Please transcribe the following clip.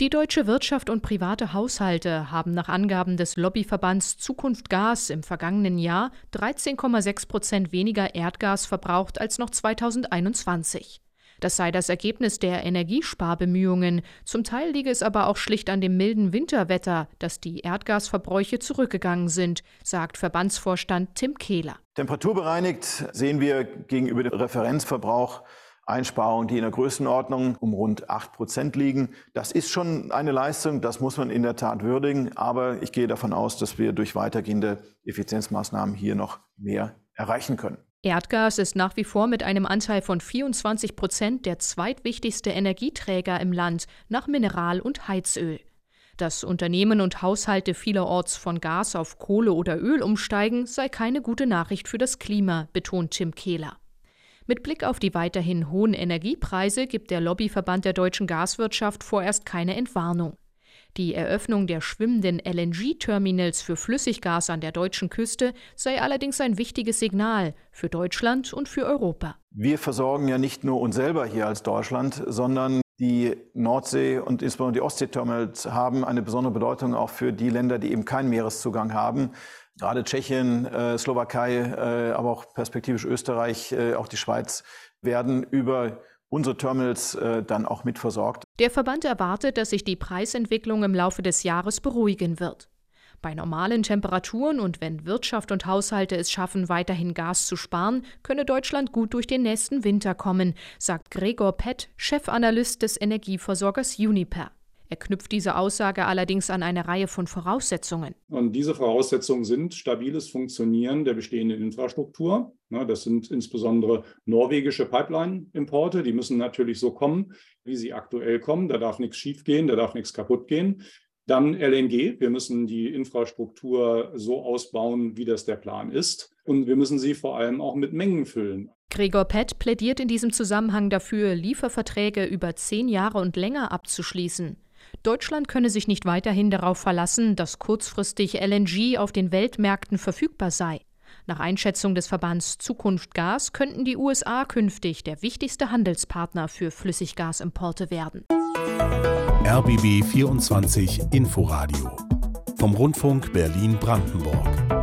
Die deutsche Wirtschaft und private Haushalte haben nach Angaben des Lobbyverbands Zukunft Gas im vergangenen Jahr 13,6 Prozent weniger Erdgas verbraucht als noch 2021. Das sei das Ergebnis der Energiesparbemühungen. Zum Teil liege es aber auch schlicht an dem milden Winterwetter, dass die Erdgasverbräuche zurückgegangen sind, sagt Verbandsvorstand Tim Kehler. Temperaturbereinigt sehen wir gegenüber dem Referenzverbrauch Einsparungen, die in der Größenordnung um rund 8 Prozent liegen. Das ist schon eine Leistung, das muss man in der Tat würdigen. Aber ich gehe davon aus, dass wir durch weitergehende Effizienzmaßnahmen hier noch mehr erreichen können. Erdgas ist nach wie vor mit einem Anteil von 24 Prozent der zweitwichtigste Energieträger im Land nach Mineral- und Heizöl. Dass Unternehmen und Haushalte vielerorts von Gas auf Kohle oder Öl umsteigen, sei keine gute Nachricht für das Klima, betont Tim Kehler. Mit Blick auf die weiterhin hohen Energiepreise gibt der Lobbyverband der deutschen Gaswirtschaft vorerst keine Entwarnung. Die Eröffnung der schwimmenden LNG-Terminals für Flüssiggas an der deutschen Küste sei allerdings ein wichtiges Signal für Deutschland und für Europa. Wir versorgen ja nicht nur uns selber hier als Deutschland, sondern die Nordsee und insbesondere die Ostsee-Terminals haben eine besondere Bedeutung auch für die Länder, die eben keinen Meereszugang haben. Gerade Tschechien, äh, Slowakei, äh, aber auch perspektivisch Österreich, äh, auch die Schweiz werden über unsere Terminals äh, dann auch mitversorgt. Der Verband erwartet, dass sich die Preisentwicklung im Laufe des Jahres beruhigen wird. Bei normalen Temperaturen und wenn Wirtschaft und Haushalte es schaffen, weiterhin Gas zu sparen, könne Deutschland gut durch den nächsten Winter kommen, sagt Gregor Pett, Chefanalyst des Energieversorgers Uniper. Er knüpft diese Aussage allerdings an eine Reihe von Voraussetzungen. Und diese Voraussetzungen sind stabiles Funktionieren der bestehenden Infrastruktur. Das sind insbesondere norwegische Pipeline-Importe. Die müssen natürlich so kommen, wie sie aktuell kommen. Da darf nichts schiefgehen, da darf nichts kaputt gehen. Dann LNG. Wir müssen die Infrastruktur so ausbauen, wie das der Plan ist. Und wir müssen sie vor allem auch mit Mengen füllen. Gregor Pett plädiert in diesem Zusammenhang dafür, Lieferverträge über zehn Jahre und länger abzuschließen. Deutschland könne sich nicht weiterhin darauf verlassen, dass kurzfristig LNG auf den Weltmärkten verfügbar sei. Nach Einschätzung des Verbands Zukunft Gas könnten die USA künftig der wichtigste Handelspartner für Flüssiggasimporte werden. RBB 24 Inforadio vom Rundfunk Berlin-Brandenburg.